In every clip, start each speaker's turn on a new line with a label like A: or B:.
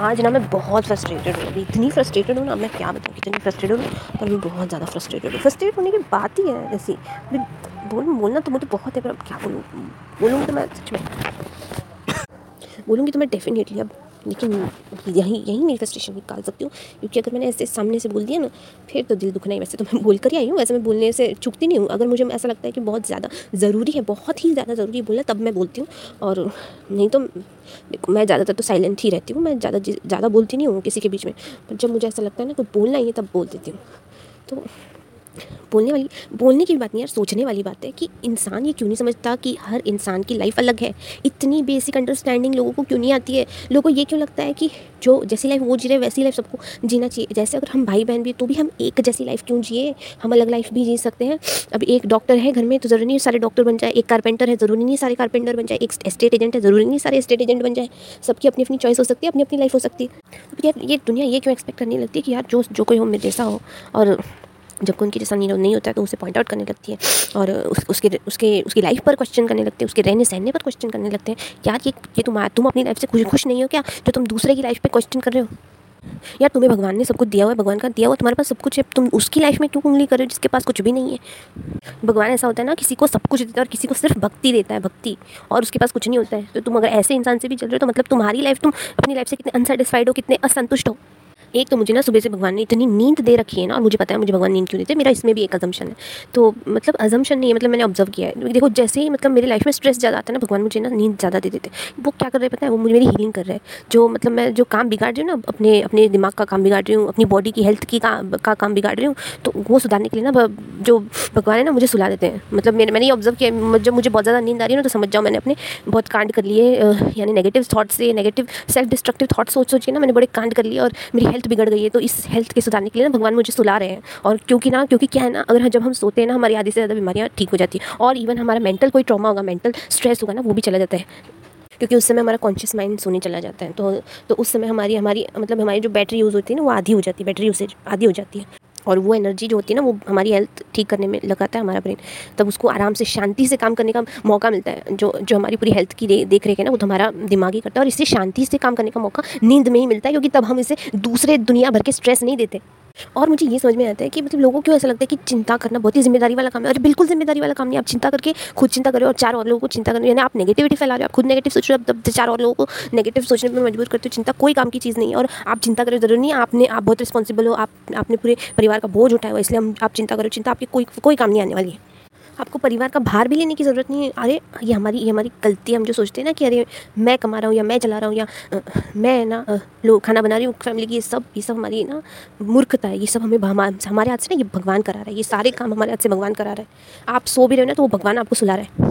A: आज ना मैं बहुत फ्रस्ट्रेटेड हूँ। अभी इतनी फ्रस्ट्रेटेड हूँ ना, मैं क्या बताऊँ? कितनी फ्रस्ट्रेटेड हूँ? पर मैं बहुत ज़्यादा फ्रस्ट्रेटेड हूँ। फ्रस्ट्रेट होने की बात ही है, ऐसी। बोल, बोलना तो मुझे बहुत है, पर अब क्या बोलूँ? बोलूँगी तो मैं सच में बोलूँगी तो मैं डेफिनेटली अब लेकिन यहीं यहीं मेरी फ्रस्ट्रेशन निकाल सकती हूँ। क्योंकि अगर मैंने ऐसे सामने से बोल दिया ना, फिर तो दिल दुखना ही वैसे तो मैं बोल कर ही आई हूँ। वैसे मैं बोलने से चुकती नहीं हूँ। अगर मुझे ऐसा लगता है कि बहुत ज़्यादा ज़रूरी है, बहुत ही ज़्यादा ज़रूरी बोलना, तब मैं बोलती हूँ। और नहीं तो मैं ज़्यादातर तो साइलेंट ही रहती हूँ। मैं ज़्यादा ज़्यादा बोलती नहीं हूँ किसी के बीच में। पर जब मुझे ऐसा लगता है ना, कोई बोलना ही है, तब बोल देती हूँ। तो बोलने वाली, बोलने की बात नहीं यार, सोचने वाली बात है कि इंसान ये क्यों नहीं समझता कि हर इंसान की लाइफ अलग है? इतनी बेसिक अंडरस्टैंडिंग लोगों को क्यों नहीं आती है? लोगों को ये क्यों लगता है कि जो जैसी लाइफ वो जी रहे वैसी लाइफ सबको जीना चाहिए। जैसे अगर हम भाई बहन भी तो भी हम एक जैसी लाइफ क्यों जिए? हम अलग लाइफ भी जी सकते हैं। अब एक डॉक्टर है घर में तो ज़रूरी नहीं सारे डॉक्टर बन जाए। एक कारपेंटर है, ज़रूरी नहीं सारे कारपेंटर बन जाए। एक स्टेट एजेंट है, ज़रूरी नहीं सारे स्टेट एजेंट बन जाए। सबकी अपनी अपनी चॉइस हो सकती है, अपनी अपनी लाइफ हो सकती है। यार, ये दुनिया ये क्यों एक्सपेक्ट करने लगती है कि यार, जो जो कोई हो, मेरे जैसा हो। और जब कोई उनकी जैसा नहीं नहीं होता है तो उसे पॉइंट आउट करने लगती है और उस, उसके उसके उसकी लाइफ पर क्वेश्चन करने लगते हैं उसके रहने सहने पर क्वेश्चन करने लगते हैं। यार ये ये तुम तुम अपनी लाइफ से खुश खुश नहीं हो क्या? जो तुम दूसरे की लाइफ पर क्वेश्चन कर रहे हो। यार तुम्हें भगवान ने सब कुछ दिया हुआ है भगवान का दिया हुआ तुम्हारे पास सब कुछ है तुम उसकी लाइफ में क्यों उंगली कर रहे हो जिसके पास कुछ भी नहीं है? भगवान ऐसा होता है ना किसी को सब कुछ देता है और किसी को सिर्फ़ भक्ति देता है भक्ति। और उसके पास कुछ नहीं होता है। तो तुम अगर ऐसे इंसान से भी चल रहे हो तो मतलब तुम्हारी लाइफ तुम अपनी लाइफ से कितने अनसेटिस्फाइड हो कितने असंतुष्ट हो? एक तो मुझे ना सुबह से भगवान ने इतनी नींद दे रखी है ना, और मुझे पता है मुझे भगवान नींद क्यों देते मेरा इसमें भी एक अजम्पन है। तो मतलब अजम्पन नहीं है मतलब मैंने ऑब्ज़र्व किया है। देखो, जैसे ही मतलब मेरी लाइफ में स्ट्रेस ज़्यादा आता है ना, भगवान मुझे ना नींद ज़्यादा दे देते वो क्या कर रहे हैं पता है? वो मुझे मेरी हीलिंग कर रहे हैं। जो मतलब मैं जो काम बिगाड़ रही हूँ ना, अपने अपने दिमाग का काम बिगाड़ रही हूँ, अपनी बॉडी की हेल्थ की का काम बिगाड़ रही हूँ तो वो सुधारने के लिए ना जो भगवान है ना, मुझे सुला देते हैं। मतलब मैंने मैंने ये ऑब्ज़र्व किया जब मुझे बहुत ज़्यादा नींद आ रही है ना तो समझ जाओ मैंने अपने बहुत कांड कर लिए यानी नेगेटिव थाट्स से नेगेटिव सेल्फ डिस्ट्रक्टिव थाट्स सोच सोचिए ना मैंने बड़े कांड कर लिए, और मेरी हेल्थ बिगड़ गई है तो इस हेल्थ के सुधारने के लिए ना भगवान मुझे सुला रहे हैं। और क्योंकि ना, क्योंकि क्या है ना, अगर जब हम सोते हैं ना, हमारी आधी से ज़्यादा बीमारियाँ ठीक हो जाती हैं। और इवन हमारा मेंटल कोई ट्रॉमा होगा मेंटल स्ट्रेस होगा ना, वो भी चला जाता है। क्योंकि उस समय हमारा कॉन्शियस माइंड सोने चला जाता है। तो तो उस समय हमारी हमारी मतलब हमारी जो बैटरी यूज़ होती है ना, वो आधी हो जाती है बैटरी यूसेज आधी हो जाती है। और वो एनर्जी जो होती है ना, वो हमारी हेल्थ ठीक करने में लगाता है हमारा ब्रेन तब उसको आराम से, शांति से काम करने का मौका मिलता है। जो जो हमारी पूरी हेल्थ की देख रेख है ना, वो तो हमारा दिमाग ही करता है और इससे शांति से काम करने का मौका नींद में ही मिलता है, क्योंकि तब हम इसे दूसरे दुनिया भर के स्ट्रेस नहीं देते। और मुझे ये समझ में आता है कि मतलब लोगों को क्यों ऐसा लगता है कि चिंता करना बहुत ही ज़िम्मेदारी वाला काम है? और बिल्कुल ज़िम्मेदारी वाला काम नहीं आप चिंता करके खुद चिंता करो और चार और लोगों को चिंता करो यानी आप नेगेटिविटी फैला रहे हो, आप खुद नेगेटिव सोच रहे हो, तब चार और लोगों को नेगेटिव सोचने पर मजबूर करते हो। चिंता कोई काम की चीज़ नहीं है और आप चिंता करो, ज़रूरी नहीं आपने, आप बहुत रिस्पॉन्सिबल हो, आप, आपने पूरे परिवार का बोझ उठाया हुआ इसलिए हम, आप चिंता करो। चिंता आपकी कोई कोई काम नहीं आने वाली है। आपको परिवार का भार भी लेने की ज़रूरत नहीं है। अरे, ये हमारी ये हमारी गलती है। हम जो सोचते हैं ना कि अरे, मैं कमा रहा हूँ या मैं चला रहा हूँ या मैं ना लोग खाना बना रही हूँ फैमिली की ये सब ये सब हमारी ना मूर्खता है। ये सब हमें हमारे हाथ से ना ये भगवान करा रहा है। ये सारे काम हमारे हाथ से भगवान करा रहा है। आप सो भी रहे हो ना तो वो भगवान आपको सुला रहा है।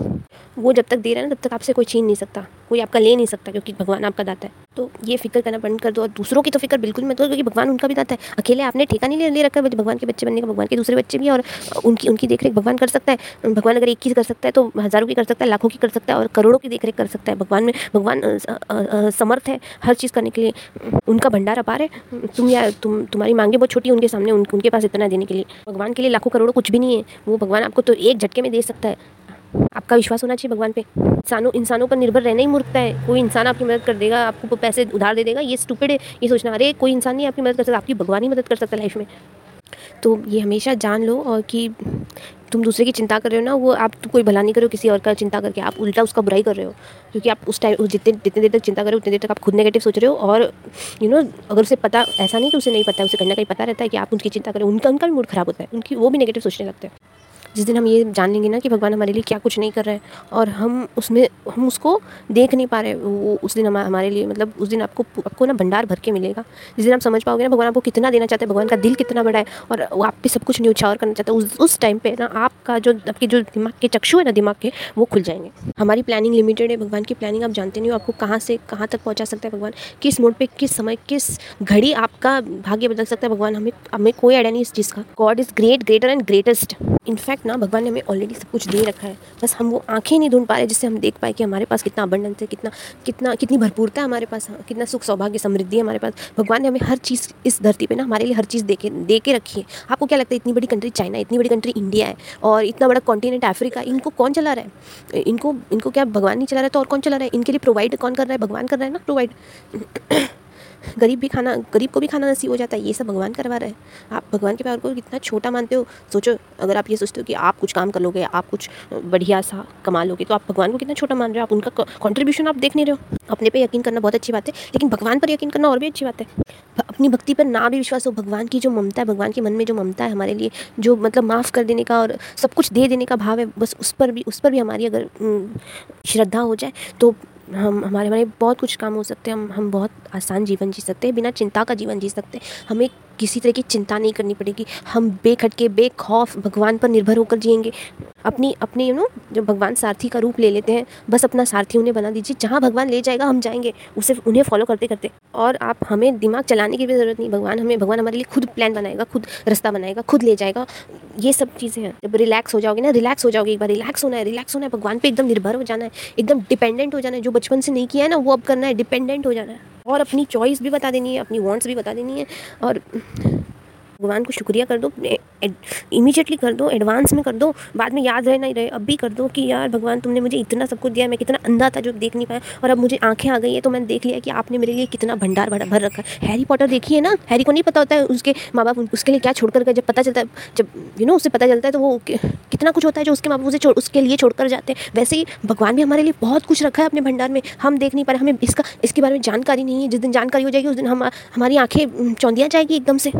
A: वो जब तक दे रहा है ना, तब तक आपसे कोई छीन नहीं सकता। कोई आपका ले नहीं सकता, क्योंकि भगवान आपका दाता है। तो ये फ़िक्र करना बंद कर दो, और दूसरों की तो फ़िक्र बिल्कुल मत करो, क्योंकि भगवान उनका भी दाता है। अकेले आपने ठेका नहीं ले रखा है, भगवान के बच्चे बनने का, भगवान के दूसरे बच्चे भी और उनकी उनकी देख भगवान कर सकता है। भगवान अगर एक की कर सकता है तो हज़ारों की कर सकता है, लाखों की कर सकता है, और करोड़ों की देख कर सकता है। भगवान में, भगवान समर्थ है हर चीज़ करने के लिए। उनका भंडार अपार है। तुम या, तुम, तुम्हारी मांगे बहुत छोटी उनके सामने उनके पास इतना देने के लिए। भगवान के लिए लाखों करोड़ों कुछ भी नहीं है। वो भगवान आपको तो एक झटके में दे सकता है। आपका विश्वास होना चाहिए भगवान पे। इंसानों इंसानों पर निर्भर रहना ही मूर्खता है। कोई इंसान आपकी मदद कर देगा, आपको पैसे उधार दे देगा, ये स्टूपिड है, ये सोचना। अरे, कोई इंसान नहीं आपकी मदद कर सकता, आपकी भगवान ही मदद कर सकता लाइफ में। तो ये हमेशा जान लो और कि तुम दूसरे की चिंता कर रहे हो ना, वो आप कोई भला नहीं करो किसी और का चिंता करके। आप उल्टा उसका बुराई कर रहे हो। क्योंकि आप उस टाइम जितने जितने देर तक चिंता कर रहे हो, उतनी देर तक आप खुद नेगेटिव सोच रहे हो और यू नो अगर उसे पता ऐसा नहीं कि उसे नहीं पता है, उसे कहीं ना कहीं पता रहता है कि आप उनकी चिंता करें उनका उनका भी मूड खराब होता है। उनकी वो भी नेगेटिव सोचने लगते हैं। जिस दिन हम ये जान लेंगे ना कि भगवान हमारे लिए क्या कुछ नहीं कर रहे हैं और हम उसमें, हम उसको देख नहीं पा रहे, वो उस दिन हमारे लिए मतलब उस दिन आपको आपको ना भंडार भर के मिलेगा। जिस दिन आप समझ पाओगे ना भगवान आपको कितना देना चाहते हैं, भगवान का दिल कितना बड़ा है और वो आप पे सब कुछ न्यौछावर करना चाहता है, उस उस टाइम पे ना आपका जो, आपके जो दिमाग के चक्षु है ना दिमाग के, वो खुल जाएँगे। हमारी प्लानिंग लिमिटेड है, भगवान की प्लानिंग आप जानते नहीं हो, आपको कहाँ से, कहाँ तक पहुँचा सकता है भगवान, किस मोड पर किस समय, किस घड़ी आपका भाग्य बदल सकता है, भगवान हमें हमें कोई आइडिया नहीं इस चीज़ का। God is great greater and greatest in fact ना भगवान ने हमें ऑलरेडी सब कुछ दे रखा है। बस हम वो आँखें नहीं ढूंढ पा रहे जिससे हम देख पाए कि हमारे पास कितना अबंडेंस है, कितना कितना, कितनी भरपूरता है हमारे पास कितना सुख सौभाग्य समृद्धि है हमारे पास। भगवान ने हमें हर चीज़ इस धरती पर ना हमारे लिए हर चीज़ दे दे के रखी है। आपको क्या लगता है इतनी बड़ी कंट्री चाइना इतनी बड़ी कंट्री इंडिया है और इतना बड़ा कॉन्टीनेंट अफ्रीका इनको कौन चला रहा है? इनको इनको क्या भगवान नहीं चला रहा है तो और कौन चला रहा है? इनके लिए प्रोवाइड कौन कर रहा है? भगवान कर रहा है ना प्रोवाइड गरीब भी खाना, गरीब को भी खाना नसीब हो जाता है, ये सब भगवान करवा रहा है। आप भगवान के प्यार को कितना छोटा मानते हो? सोचो, अगर आप ये सोचते हो कि आप कुछ काम कर लोगे, आप कुछ बढ़िया सा कमा लोगे तो आप भगवान को कितना छोटा मान रहे हो? आप उनका कॉन्ट्रीब्यूशन आप देख नहीं रहे हो। अपने पे यकीन करना बहुत अच्छी बात है, लेकिन भगवान पर यकीन करना और भी अच्छी बात है। अपनी भक्ति पर ना भी विश्वास हो, भगवान की जो ममता है, भगवान के मन में जो ममता है हमारे लिए, जो मतलब माफ़ कर देने का और सब कुछ दे देने का भाव है, बस उस पर भी, उस पर भी हमारी अगर श्रद्धा हो जाए तो हम, हमारे हमारे बहुत कुछ काम हो सकते हैं, हम हम बहुत आसान जीवन जी सकते हैं, बिना चिंता का जीवन जी सकते हैं। हमें किसी तरह की चिंता नहीं करनी पड़ेगी। हम बेखटके, बेखौफ भगवान पर निर्भर होकर जिएँगे। अपनी, अपने यू नो जो भगवान सारथी का रूप ले लेते हैं, बस अपना सारथी उन्हें बना दीजिए। जहाँ भगवान ले जाएगा, हम जाएँगे। उसे उन्हें फॉलो करते करते। और आप हमें दिमाग चलाने की भी ज़रूरत नहीं। भगवान हमें, भगवान हमारे लिए खुद प्लान बनाएगा, खुद रास्ता बनाएगा, खुद ले जाएगा। ये सब चीज़ें हैं। जब रिलैक्स हो जाओगे ना रिलैक्स हो जाओगे एक बार। रिलैक्स होना है रिलैक्स होना है। भगवान पर एकदम निर्भर हो जाना है। एकदम डिपेंडेंट हो जाना है। जो बचपन से नहीं किया है ना, वो अब करना है। डिपेंडेंट हो जाना है। और अपनी चॉइस भी बता देनी है अपनी वांट्स भी बता देनी है और भगवान को शुक्रिया कर दो इमीजिएटली कर दो एडवांस में कर दो, बाद में याद रहे नहीं रहे, अब भी कर दो कि यार भगवान तुमने मुझे इतना सब कुछ दिया, मैं कितना अंधा था जो देख नहीं पाया और अब मुझे आँखें आ गई है तो मैंने देख लिया कि आपने मेरे लिए कितना भंडार भर भर रखा है। हैरी पॉटर देखी है ना? हैरी को नहीं पता होता है उसके माँ बाप उसके लिए क्या छोड़ कर गए, जब पता चलता है, जब यू नो उसे पता चलता है तो वो कितना कुछ होता है जो उसके माँ बाप उसे छोड़ उसके लिए छोड़ कर जाते हैं। वैसे ही भगवान भी हमारे लिए बहुत कुछ रखा है अपने भंडार में। हम देख नहीं पा रहे, हमें इसका इसके बारे में जानकारी नहीं है। जिस दिन जानकारी हो जाएगी, उस दिन हम हमारी आँखें चौंधिया जाएगी एकदम से।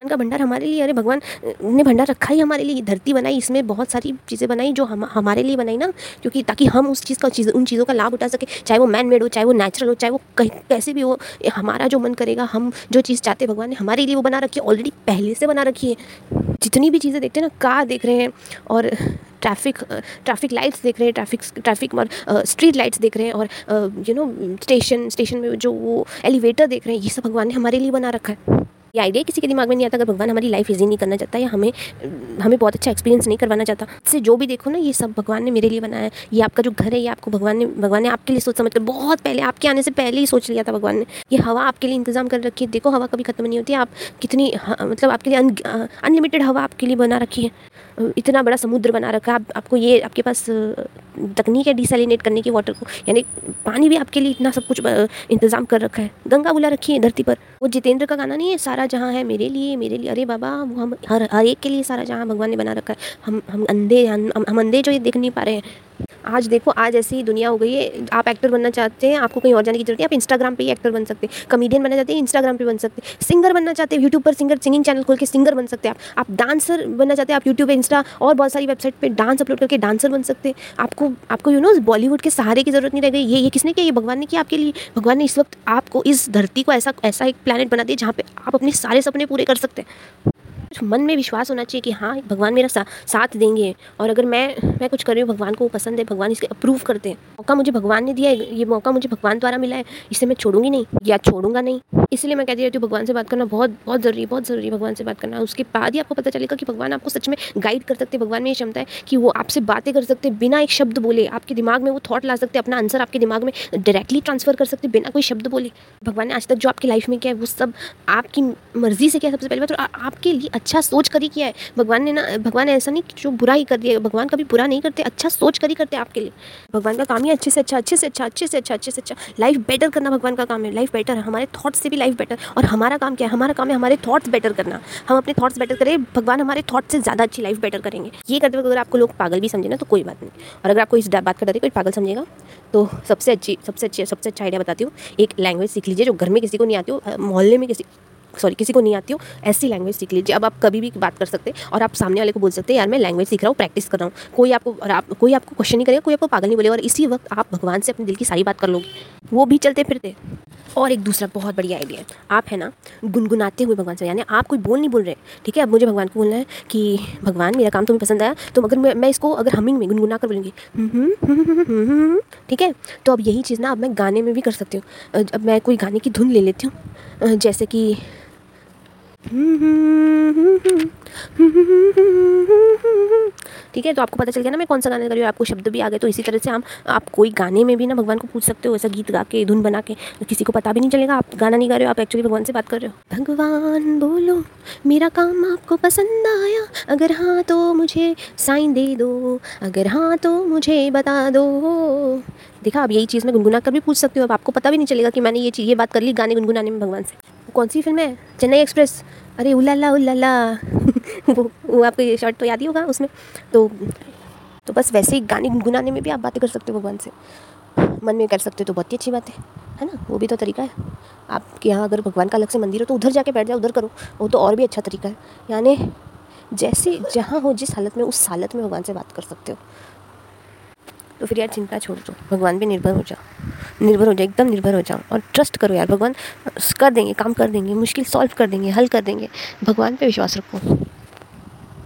A: का भंडार हमारे लिए, अरे भगवान, ने भंडार रखा ही हमारे लिए, धरती बनाई, इसमें बहुत सारी चीज़ें बनाई जो हम, हमारे लिए बनाई ना, क्योंकि ताकि हम उस चीज़ का, चीज़, उन चीज़ों का लाभ उठा सके, चाहे वो मैन मेड हो, चाहे वो नेचुरल हो, चाहे वो कहीं, कैसे भी हो हमारा जो मन करेगा, हम जो चीज़ चाहते भगवान ने हमारे लिए वो बना रखी है ऑलरेडी पहले से बना रखी है। जितनी भी चीज़ें देखते हैं ना, कार देख रहे हैं, और ट्रैफ़िक ट्रैफ़िक लाइट्स देख रहे हैं ट्रैफ़िक ट्रैफ़िक और स्ट्रीट लाइट्स देख रहे हैं, और यू नो स्टेशन स्टेशन में जो वो एलिवेटर देख रहे हैं, ये सब भगवान ने हमारे लिए बना रखा है। ये आइडिया किसी के दिमाग में नहीं आता, अगर भगवान हमारी लाइफ इजी नहीं करना चाहता या हमें हमें बहुत अच्छा एक्सपीरियंस नहीं करवाना चाहता इससे जो भी देखो ना, ये सब भगवान ने मेरे लिए बनाया है। ये आपका जो घर है, ये आपको भगवान ने भगवान ने आपके लिए सोच समझ कर, बहुत पहले, आपके आने से पहले ही सोच लिया था भगवान ने। ये हवा आपके लिए इंतज़ाम कर रखी है। देखो, हवा कभी खत्म नहीं होती, आप कितनी मतलब आपके लिए अनलिमिटेड हवा आपके लिए बना रखी है। इतना बड़ा समुद्र बना रखा है। आप, आपको ये आपके पास तकनीक है डिसलिनेट करने की वाटर को। यानी पानी भी आपके लिए इतना सब कुछ इंतज़ाम कर रखा है। गंगा बुला रखी है धरती पर। वो जितेंद्र का गाना नहीं है? सारा जहाँ है मेरे लिए मेरे लिए। अरे बाबा वो हम हर हर एक के लिए सारा जहाँ भगवान ने बना रखा है। हम हम अंधे हम, हम अंधे जो ये देख नहीं पा रहे हैं। आज देखो, आज ऐसी दुनिया हो गई है। आप एक्टर बनना चाहते हैं, आपको कहीं और जाने की ज़रूरत है आप इंस्टाग्राम पे ही एक्टर बन सकते हैं कमेडियन बनना चाहते हैं इंस्टाग्राम पे बन सकते हैं सिंगर बनना चाहते हैं यूट्यूब पर सिंगर सिंगिंग चैनल खोल के सिंगर बन सकते हैं आप। आप डांसर बनना चाहते हैं, आप यूट्यूब इंस्टा और बहुत सारी वेबसाइट पर डांस अपलोड करके डांसर बन सकते हैं। आपको आपको यू नो बॉलीवुड के सहारे की ज़रूरत नहीं रह गई। ये ये किसने किया? ये भगवान ने किया आपके लिए। भगवान ने इस वक्त आपको इस धरती को ऐसा ऐसा एक प्लानट बना दिया जहाँ पर आप अपने सारे सपने पूरे कर सकते हैं। मन में विश्वास होना चाहिए कि हाँ भगवान मेरा सा, साथ देंगे और अगर मैं मैं कुछ कर रही हूँ भगवान को पसंद है भगवान इसके अप्रूव करते हैं। मौका मुझे भगवान ने दिया है ये मौका मुझे भगवान द्वारा मिला है इसे मैं छोड़ूँगी नहीं या छोड़ूँगा नहीं। इसलिए मैं कहती रहती हूँ भगवान से बात करना बहुत बहुत ज़रूरी है बहुत ज़रूरी भगवान से बात करना। उसके बाद ही आपको पता चलेगा कि भगवान आपको सच में गाइड कर सकते भगवान में ये क्षमता है कि वो आपसे बातें कर सकते बिना एक शब्द बोले। आपके दिमाग में वो थॉट ला सकते अपना आंसर आपके दिमाग में डायरेक्टली ट्रांसफ़र कर सकते बिना कोई शब्द बोले। भगवान ने आज तक जो आपकी लाइफ में किया है वो सब आपकी मर्ज़ी से किया सबसे पहले बात तो आपके लिए अच्छा सोच कर ही किया है। भगवान ने ना, भगवान ने ऐसा नहीं कि जो बुरा ही कर दिया, भगवान कभी बुरा नहीं करते अच्छा सोच कर ही करते आपके लिए। भगवान का काम ही अच्छे से अच्छा अच्छे से अच्छा अच्छे से अच्छा अच्छे से अच्छा। लाइफ बेटर करना भगवान का काम है लाइफ बेटर है। हमारे थॉट्स से भी लाइफ बेटर और हमारा काम क्या है? हमारा काम है हमारे थॉट्स बेटर करना। हम अपने थॉट्स बेटर करें, भगवान हमारे थॉट्स से ज़्यादा अच्छी लाइफ बेटर करेंगे। ये करते वक्त अगर आपको लोग पागल भी समझे ना तो कोई बात नहीं। और अगर आपको इस बात का डर कोई पागल समझेगा तो सबसे अच्छी सबसे अच्छी, सबसे अच्छा आइडिया बताती हूँ। एक लैंग्वेज सीख लीजिए जो घर में किसी को नहीं आती हो, मोहल्ले में किसी सॉरी किसी को नहीं आती हो, ऐसी लैंग्वेज सीख लीजिए। अब आप कभी भी बात कर सकते हैं और आप सामने वाले को बोल सकते हैं, यार, मैं लैंग्वेज सीख रहा हूँ प्रैक्टिस कर रहा हूँ। कोई आपको, और आप, कोई आपको क्वेश्चन नहीं करेगा, कोई आपको पागल नहीं बोलेगा और इसी वक्त आप भगवान से अपने दिल की सारी बात कर लोगे। वो भी चलते फिरते। और एक दूसरा बहुत बढ़िया आइडिया है। आप है ना, गुनगुनाते हुए भगवान से, यानी आप कोई बोल नहीं बोल रहे। ठीक है, अब मुझे भगवान को बोलना है कि, भगवान, मेरा काम तुम्हें पसंद आया तो अगर मैं मैं इसको अगर हमिंग में गुनगुना कर बोलूँगी, ठीक है तो अब यही चीज़ ना, अब मैं गाने में भी कर सकती हूँ। अब मैं कोई गाने की धुन ले लेती हूँ जैसे कि ठीक है तो आपको पता चल गया ना मैं कौन सा गाना कर रही हूँ, आपको शब्द भी आ गए तो इसी तरह से हम, आप कोई गाने में भी ना भगवान को पूछ सकते हो, ऐसा गीत गा के, धुन बना के तो किसी को पता भी नहीं चलेगा, आप गाना नहीं गा रहे हो, आप एक्चुअली भगवान से बात कर रहे हो। भगवान बोलो, मेरा काम आपको पसंद आया, अगर हाँ तो मुझे साइन दे दो, अगर हाँ तो मुझे बता दो। देखा, आप यही चीज़ में गुनगुना कर भी पूछ सकते हो, अब आपको पता भी नहीं चलेगा कि मैंने ये चीज़ ये बात कर ली गाने गुनगुनाने में भगवान से। कौन सी फ़िल्म है? चेन्नई एक्सप्रेस। अरे उलाला उलाला वो वो आपको ये शॉर्ट तो याद ही होगा उसमें। तो तो बस वैसे ही गाने गुनगुनाने में भी आप बातें कर सकते हो भगवान से। मन में कर सकते हो तो बहुत ही अच्छी बात है। है ना? वो भी तो तरीका है। आपके यहाँ अगर भगवान का अलग से मंदिर हो तो उधर जाके बैठ जाओ, उधर करो। वो तो और भी अच्छा तरीका है। यानी जैसे जहाँ हो, जिस हालत में, उस हालत में भगवान से बात कर सकते हो। तो फिर यार चिंता छोड़ दो। भगवान पे निर्भर हो जाओ। निर्भर हो जाओ, एकदम निर्भर हो जाओ और ट्रस्ट करो यार। भगवान, कर देंगे, काम कर देंगे, मुश्किल सॉल्व कर देंगे, हल कर देंगे। भगवान पे विश्वास रखो।